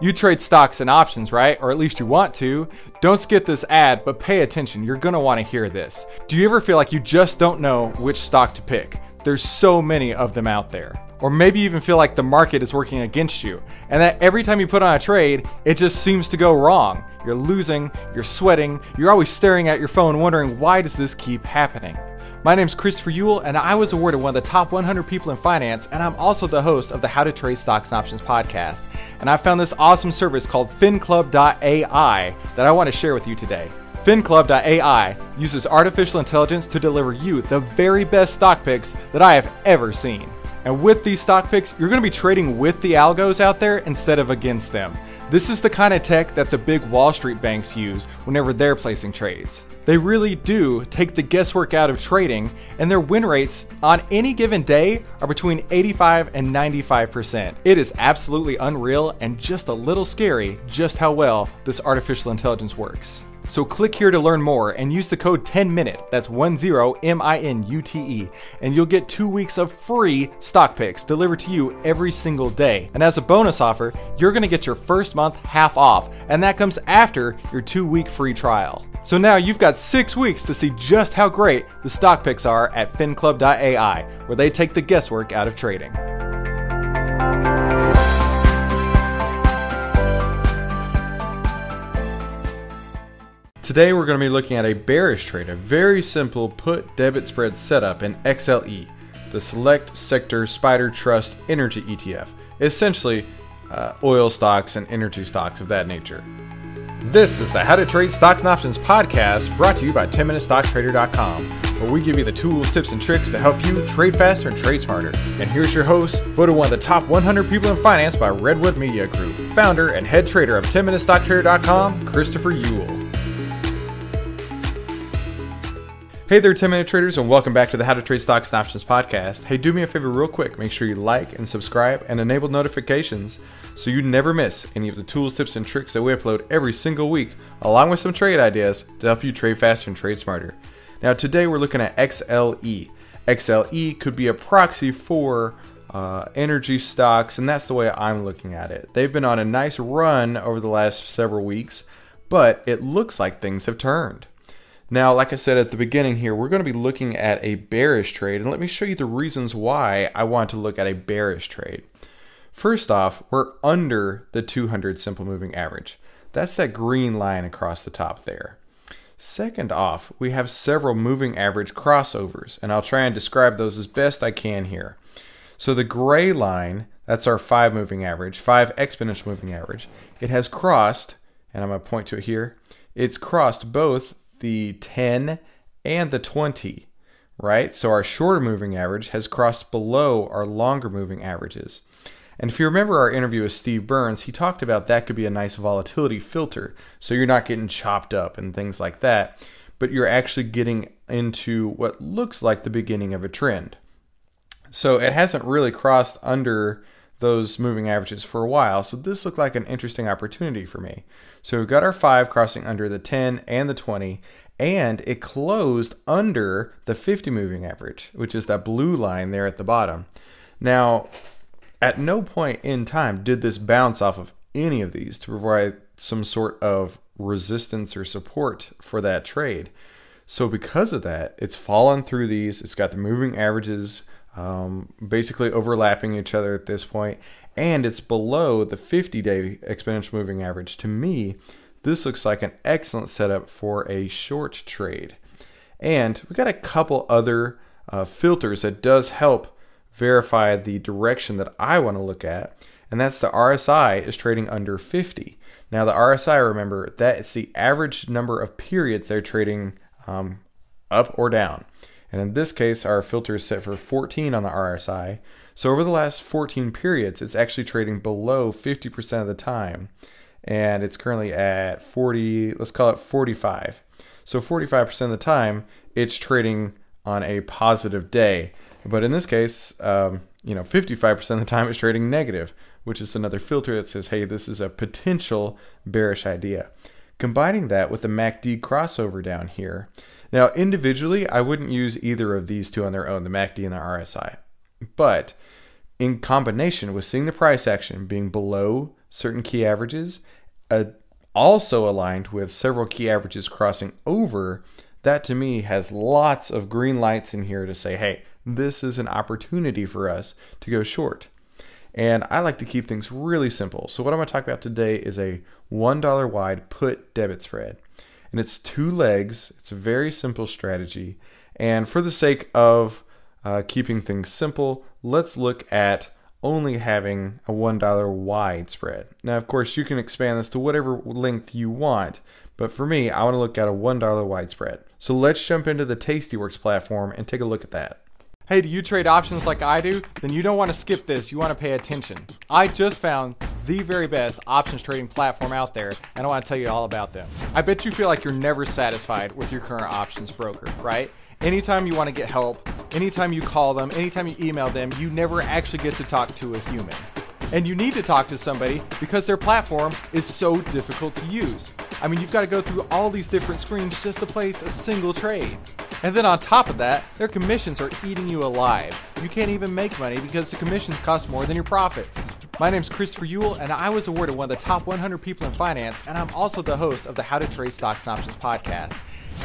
You trade stocks and options, right? Or at least you want to. Don't skip this ad, but pay attention. You're going to want to hear this. Do you ever feel like you just don't know which stock to pick? There's so many of them out there. Or maybe you even feel like the market is working against you, and that every time you put on a trade, it just seems to go wrong. You're losing, you're sweating, you're always staring at your phone wondering why does this keep happening? My name is Christopher Uhl, and I was awarded one of the top 100 people in finance, and I'm also the host of the How to Trade Stocks and Options podcast. And I found this awesome service called FinClub.ai that I want to share with you today. FinClub.ai uses artificial intelligence to deliver you the very best stock picks that I have ever seen. And with these stock picks, you're going to be trading with the algos out there instead of against them. This is the kind of tech that the big Wall Street banks use whenever they're placing trades. They really do take the guesswork out of trading, and their win rates on any given day are between 85 and 95%. It is absolutely unreal and just a little scary just how well this artificial intelligence works. So click here to learn more and use the code 10MINUTE, that's 10-M-I-N-U-T-E, and you'll get two weeks of free stock picks delivered to you every single day. And as a bonus offer, you're gonna get your first month half off, and that comes after your two week free trial. So now you've got six weeks to see just how great the stock picks are at finclub.ai, where they take the guesswork out of trading. Today we're going to be looking at a bearish trade, a very simple put debit spread setup in XLE, the Select Sector SPDR Trust Energy ETF, essentially uh, oil stocks and energy stocks of that nature. This is the How to Trade Stocks and Options podcast brought to you by 10MinuteStockTrader.com, where we give you the tools, tips, and tricks to help you trade faster and trade smarter. And here's your host, voted one of the top 100 people in finance by Redwood Media Group, founder and head trader of 10MinuteStockTrader.com, Christopher Uhl. Hey there, 10 minute traders, and welcome back to the How to Trade Stocks and Options podcast. Hey, do me a favor, real quick. Make sure you like and subscribe and enable notifications so you never miss any of the tools, tips, and tricks that we upload every single week, along with some trade ideas to help you trade faster and trade smarter. Now, today we're looking at XLE. XLE could be a proxy for uh, energy stocks, and that's the way I'm looking at it. They've been on a nice run over the last several weeks, but it looks like things have turned. Now, like I said at the beginning here, we're going to be looking at a bearish trade, and let me show you the reasons why I want to look at a bearish trade. First off, we're under the 200 simple moving average. That's that green line across the top there. Second off, we have several moving average crossovers, and I'll try and describe those as best I can here. So the gray line, that's our 5 moving average, 5 exponential moving average. It has crossed, and I'm going to point to it here, it's crossed both the 10 and the 20, right? So our shorter moving average has crossed below our longer moving averages. And if you remember our interview with Steve Burns, he talked about that could be a nice volatility filter. So you're not getting chopped up and things like that, but you're actually getting into what looks like the beginning of a trend. So it hasn't really crossed under those moving averages for a while. So this looked like an interesting opportunity for me. So we've got our 5 crossing under the 10 and the 20, and it closed under the 50 moving average, which is that blue line there at the bottom. Now, at no point in time did this bounce off of any of these to provide some sort of resistance or support for that trade. So because of that, it's fallen through these. It's got the moving averages um, basically overlapping each other at this point, and it's below the 50 day exponential moving average. To me, this looks like an excellent setup for a short trade. And we've got a couple other uh, filters that does help verify the direction that I want to look at, and that's the RSI is trading under 50. Now the RSI, remember that it's the average number of periods they're trading um, up or down. And in this case, our filter is set for 14 on the RSI. So over the last 14 periods, it's actually trading below 50% of the time. And it's currently at 40, let's call it 45. So 45% of the time, it's trading on a positive day. But in this case, um, you know, 55% of the time it's trading negative, which is another filter that says, hey, this is a potential bearish idea. Combining that with the MACD crossover down here. Now, individually, I wouldn't use either of these two on their own, the MACD and the RSI. But in combination with seeing the price action being below certain key averages, uh, also aligned with several key averages crossing over, that to me has lots of green lights in here to say, hey, this is an opportunity for us to go short. And I like to keep things really simple. So, what I'm going to talk about today is a $1 wide put debit spread. And it's two legs, it's a very simple strategy. And for the sake of uh, keeping things simple, let's look at only having a $1 wide spread. Now, of course, you can expand this to whatever length you want, but for me, I want to look at a $1 wide spread. So let's jump into the Tastyworks platform and take a look at that. Hey, do you trade options like I do? Then you don't want to skip this. You want to pay attention. I just found the very best options trading platform out there, and I want to tell you all about them. I bet you feel like you're never satisfied with your current options broker, right? Anytime you want to get help, anytime you call them, anytime you email them, you never actually get to talk to a human. And you need to talk to somebody because their platform is so difficult to use. I mean, you've got to go through all these different screens just to place a single trade. And then on top of that, their commissions are eating you alive. You can't even make money because the commissions cost more than your profits. My name is Christopher Uhl, and I was awarded one of the top 100 people in finance, and I'm also the host of the How to Trade Stocks and Options podcast.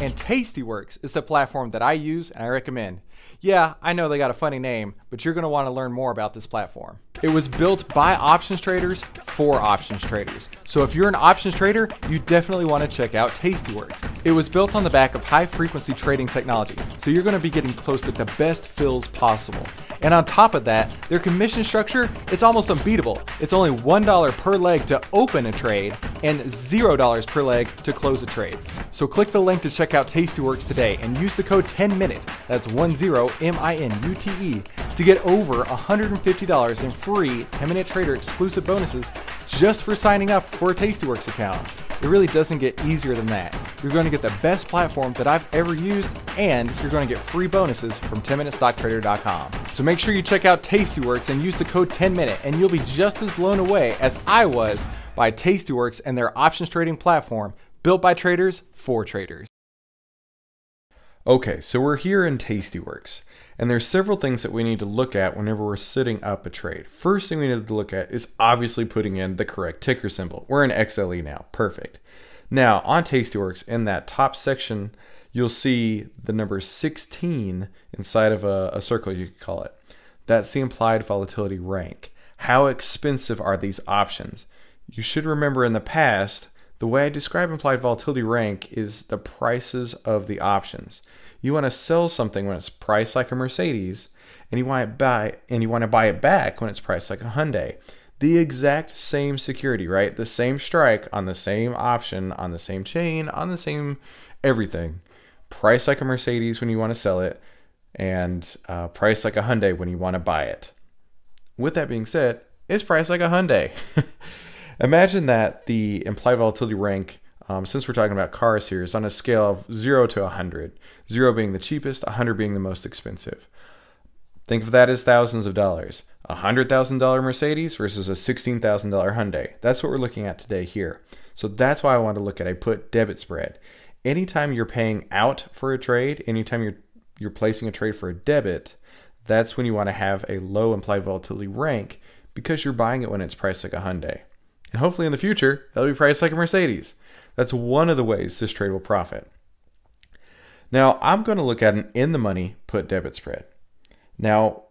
And Tastyworks is the platform that I use and I recommend. Yeah, I know they got a funny name, but you're going to want to learn more about this platform. It was built by options traders for options traders. So if you're an options trader, you definitely want to check out Tastyworks. It was built on the back of high frequency trading technology, so you're going to be getting close to the best fills possible. And on top of that, their commission structure, it's almost unbeatable. It's only $1 per leg to open a trade and $0 per leg to close a trade. So click the link to check out Tastyworks today and use the code 10MINUTE, that's 10MINUTE, to get over $150 in free 10 Minute Trader exclusive bonuses just for signing up for a Tastyworks account. It really doesn't get easier than that. You're going to get the best platform that I've ever used, and you're going to get free bonuses from 10MinuteStockTrader.com. So make sure you check out Tastyworks and use the code 10MINUTE, and you'll be just as blown away as I was by Tastyworks and their options trading platform built by traders for traders. Okay, so we're here in Tastyworks. And there's several things that we need to look at whenever we're setting up a trade. First thing we need to look at is obviously putting in the correct ticker symbol. We're in XLE now. Perfect. Now, on Tastyworks, in that top section, you'll see the number 16 inside of a, a circle, you could call it. That's the implied volatility rank. How expensive are these options? You should remember in the past, the way I describe implied volatility rank is the prices of the options you want to sell something when it's priced like a Mercedes, and you want to buy and you want to buy it back when it's priced like a Hyundai. The exact same security, right? The same strike on the same option, on the same chain, on the same everything. Price like a Mercedes when you want to sell it, and uh, price like a Hyundai when you want to buy it. With that being said, it's priced like a Hyundai. Imagine that the implied volatility rank um, since we're talking about cars here, is on a scale of 0 to 100, 0 being the cheapest, 100 being the most expensive. Think of that as thousands of dollars. A $100,000 Mercedes versus a $16,000 Hyundai. That's what we're looking at today here. So that's why I want to look at a put debit spread. Anytime you're paying out for a trade, anytime you're you're placing a trade for a debit, that's when you want to have a low implied volatility rank because you're buying it when it's priced like a Hyundai. And hopefully in the future, that'll be priced like a Mercedes. That's one of the ways this trade will profit. Now, I'm going to look at an in the money put debit spread. Now,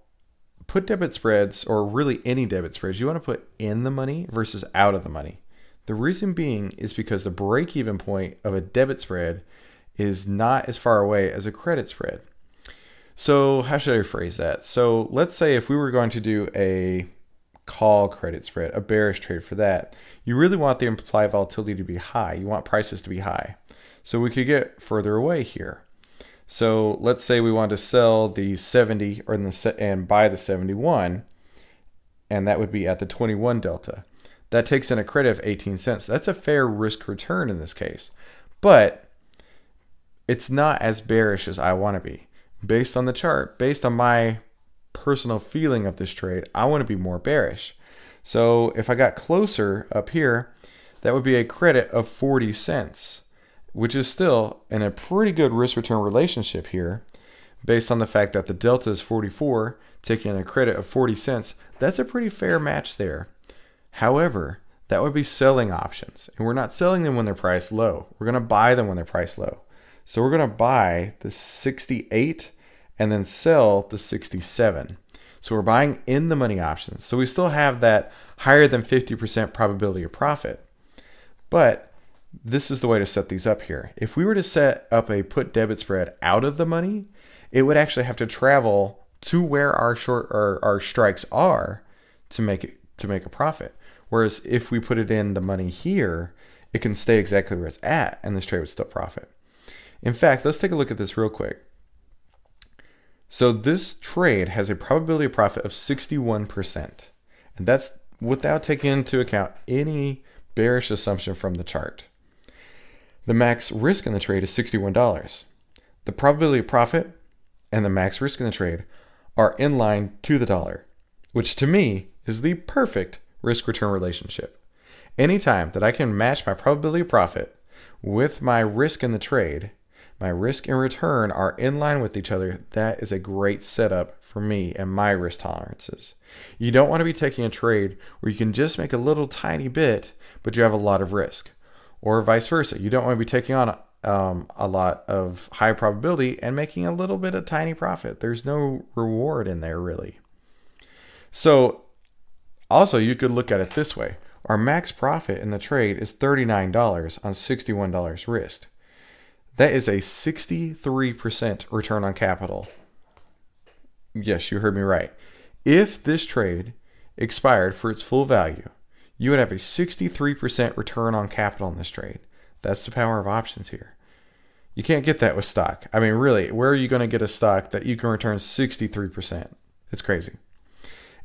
put debit spreads, or really any debit spreads, you want to put in the money versus out of the money. The reason being is because the break even point of a debit spread is not as far away as a credit spread. So, how should I phrase that? So, let's say if we were going to do a call credit spread, a bearish trade for that, you really want the implied volatility to be high. You want prices to be high. So, we could get further away here. So, let's say we want to sell the 70 or the and buy the 71, and that would be at the 21 delta. That takes in a credit of 18 cents. That's a fair risk return in this case. But it's not as bearish as I want to be based on the chart, based on my personal feeling of this trade, I want to be more bearish. So if I got closer up here, that would be a credit of 40 cents, which is still in a pretty good risk return relationship here, based on the fact that the delta is 44, taking a credit of 40 cents. That's a pretty fair match there. However, that would be selling options, and we're not selling them when they're priced low. We're going to buy them when they're priced low. So we're going to buy the 68 and then sell the 67. So we're buying in the money options. So we still have that higher than 50% probability of profit. But this is the way to set these up here. If we were to set up a put debit spread out of the money, it would actually have to travel to where our short or our strikes are to make it to make a profit. Whereas if we put it in the money here, it can stay exactly where it's at and this trade would still profit. In fact, let's take a look at this real quick. So this trade has a probability of profit of 61%. And that's without taking into account any bearish assumption from the chart. The max risk in the trade is $61. The probability of profit and the max risk in the trade are in line to the dollar, which to me is the perfect risk return relationship. Anytime that I can match my probability of profit with my risk in the trade, my risk and return are in line with each other, that is a great setup for me and my risk tolerances. You don't want to be taking a trade where you can just make a little tiny bit, but you have a lot of risk. Or vice versa. You don't want to be taking on um, a lot of high probability and making a little bit of tiny profit. There's no reward in there, really. So, also, you could look at it this way our max profit in the trade is $39 on $61 risk. That is a 63% return on capital. Yes, you heard me right. If this trade expired for its full value, you would have a 63% return on capital in this trade. That's the power of options here. You can't get that with stock. I mean, really, where are you going to get a stock that you can return 63%? It's crazy.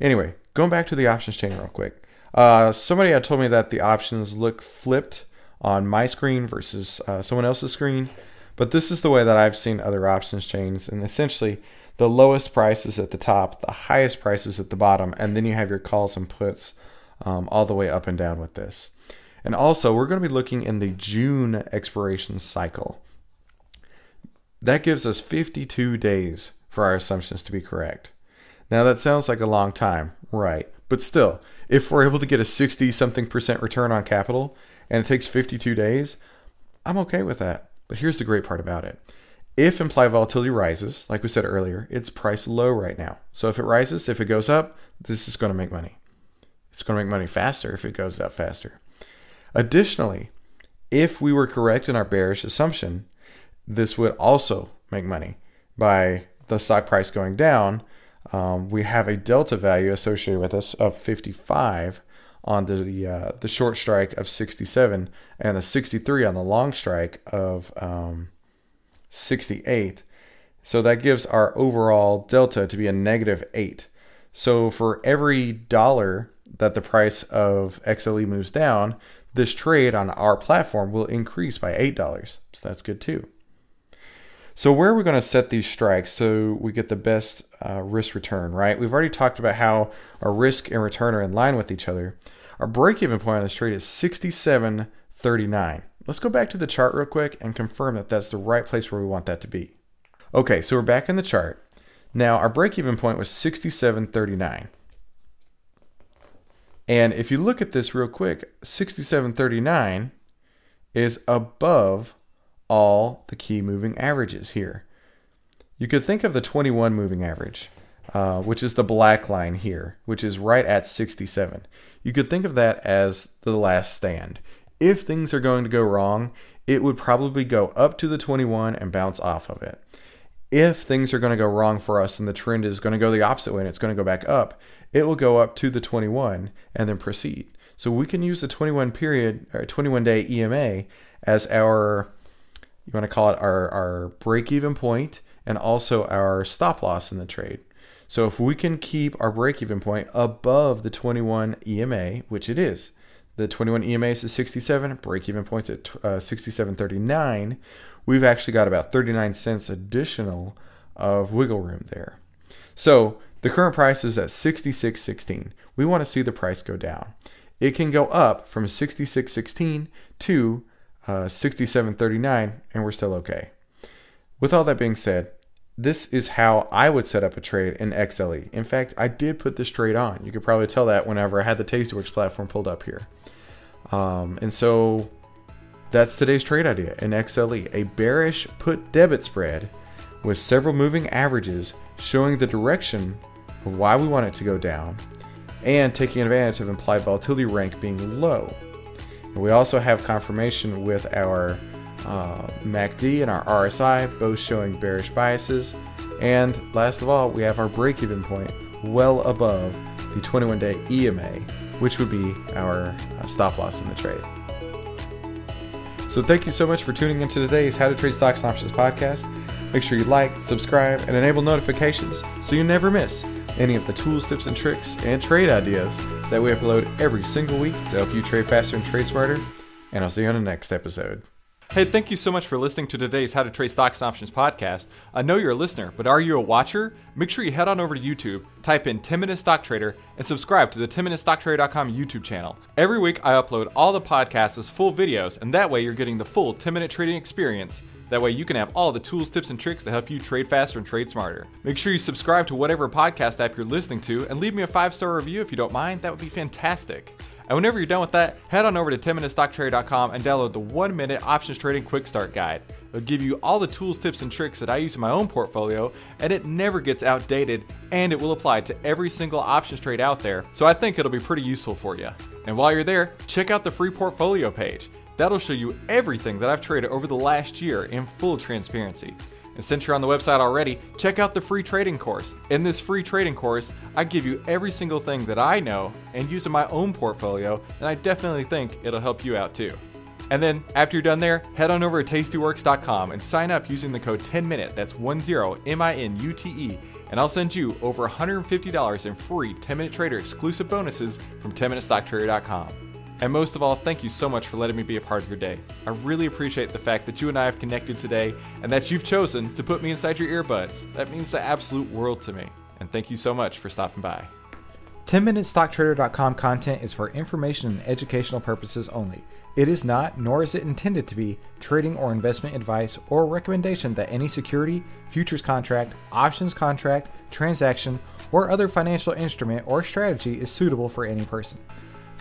Anyway, going back to the options chain real quick. Uh, somebody had told me that the options look flipped on my screen versus uh, someone else's screen. But this is the way that I've seen other options chains. And essentially, the lowest price is at the top, the highest price is at the bottom, and then you have your calls and puts um, all the way up and down with this. And also, we're going to be looking in the June expiration cycle. That gives us 52 days for our assumptions to be correct. Now, that sounds like a long time, right? But still, if we're able to get a 60 something percent return on capital, and it takes 52 days, I'm okay with that. But here's the great part about it. If implied volatility rises, like we said earlier, it's priced low right now. So if it rises, if it goes up, this is going to make money. It's going to make money faster if it goes up faster. Additionally, if we were correct in our bearish assumption, this would also make money by the stock price going down. Um, we have a delta value associated with us of 55 on the uh, the short strike of 67 and the 63 on the long strike of um, 68. So that gives our overall delta to be a negative 8. So for every dollar that the price of XLE moves down, this trade on our platform will increase by $8. So that's good too. So where are we going to set these strikes so we get the best uh, risk return, right? We've already talked about how our risk and return are in line with each other. Our break-even point on this trade is 67.39. Let's go back to the chart real quick and confirm that that's the right place where we want that to be. Okay, so we're back in the chart. Now our break-even point was 67.39. And if you look at this real quick, 67.39 is above all the key moving averages here. You could think of the 21 moving average, uh, which is the black line here, which is right at 67. You could think of that as the last stand. If things are going to go wrong, it would probably go up to the 21 and bounce off of it. If things are going to go wrong for us and the trend is going to go the opposite way and it's going to go back up, it will go up to the 21 and then proceed. So we can use the 21 period or 21 day EMA as our you want to call it our, our break even point and also our stop loss in the trade. So if we can keep our break even point above the 21 EMA, which it is, the 21 EMA is 67, break even points at uh, 67.39, we've actually got about 39 cents additional of wiggle room there. So the current price is at 66.16. We want to see the price go down. It can go up from 66.16 to uh, 67.39 and we're still okay. With all that being said, this is how I would set up a trade in XLE. In fact, I did put this trade on. You could probably tell that whenever I had the Tastyworks platform pulled up here. Um, and so that's today's trade idea in XLE a bearish put debit spread with several moving averages showing the direction of why we want it to go down and taking advantage of implied volatility rank being low. And we also have confirmation with our uh, MACD and our RSI, both showing bearish biases. And last of all, we have our break even point well above the 21 day EMA, which would be our uh, stop loss in the trade. So, thank you so much for tuning into today's How to Trade Stocks and Options podcast. Make sure you like, subscribe, and enable notifications so you never miss any of the tools, tips, and tricks and trade ideas that we upload every single week to help you trade faster and trade smarter. And I'll see you on the next episode. Hey, thank you so much for listening to today's How to Trade Stocks and Options podcast. I know you're a listener, but are you a watcher? Make sure you head on over to YouTube, type in 10 Minute Stock Trader, and subscribe to the 10MinuteStockTrader.com YouTube channel. Every week, I upload all the podcasts as full videos, and that way you're getting the full 10 minute trading experience. That way you can have all the tools, tips, and tricks to help you trade faster and trade smarter. Make sure you subscribe to whatever podcast app you're listening to and leave me a five star review if you don't mind. That would be fantastic. And whenever you're done with that, head on over to 10MinuteStockTrader.com and download the 1 Minute Options Trading Quick Start Guide. It'll give you all the tools, tips, and tricks that I use in my own portfolio, and it never gets outdated, and it will apply to every single options trade out there, so I think it'll be pretty useful for you. And while you're there, check out the free portfolio page. That'll show you everything that I've traded over the last year in full transparency. And since you're on the website already, check out the free trading course. In this free trading course, I give you every single thing that I know and use in my own portfolio, and I definitely think it'll help you out too. And then, after you're done there, head on over to tastyworks.com and sign up using the code 10MINUTE, that's 10 M I N U T E, and I'll send you over $150 in free 10 Minute Trader exclusive bonuses from 10MinuteStockTrader.com. And most of all, thank you so much for letting me be a part of your day. I really appreciate the fact that you and I have connected today and that you've chosen to put me inside your earbuds. That means the absolute world to me. And thank you so much for stopping by. 10MinuteStockTrader.com content is for information and educational purposes only. It is not, nor is it intended to be, trading or investment advice or recommendation that any security, futures contract, options contract, transaction, or other financial instrument or strategy is suitable for any person.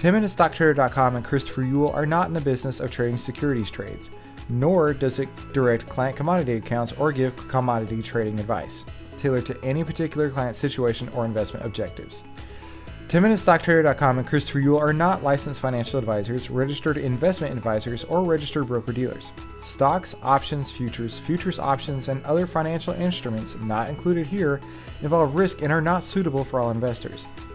10MinuteStockTrader.com and Christopher Uhl are not in the business of trading securities trades, nor does it direct client commodity accounts or give commodity trading advice, tailored to any particular client situation or investment objectives. 10MinuteStockTrader.com and Christopher Uhl are not licensed financial advisors, registered investment advisors, or registered broker dealers. Stocks, options, futures, futures options, and other financial instruments not included here involve risk and are not suitable for all investors.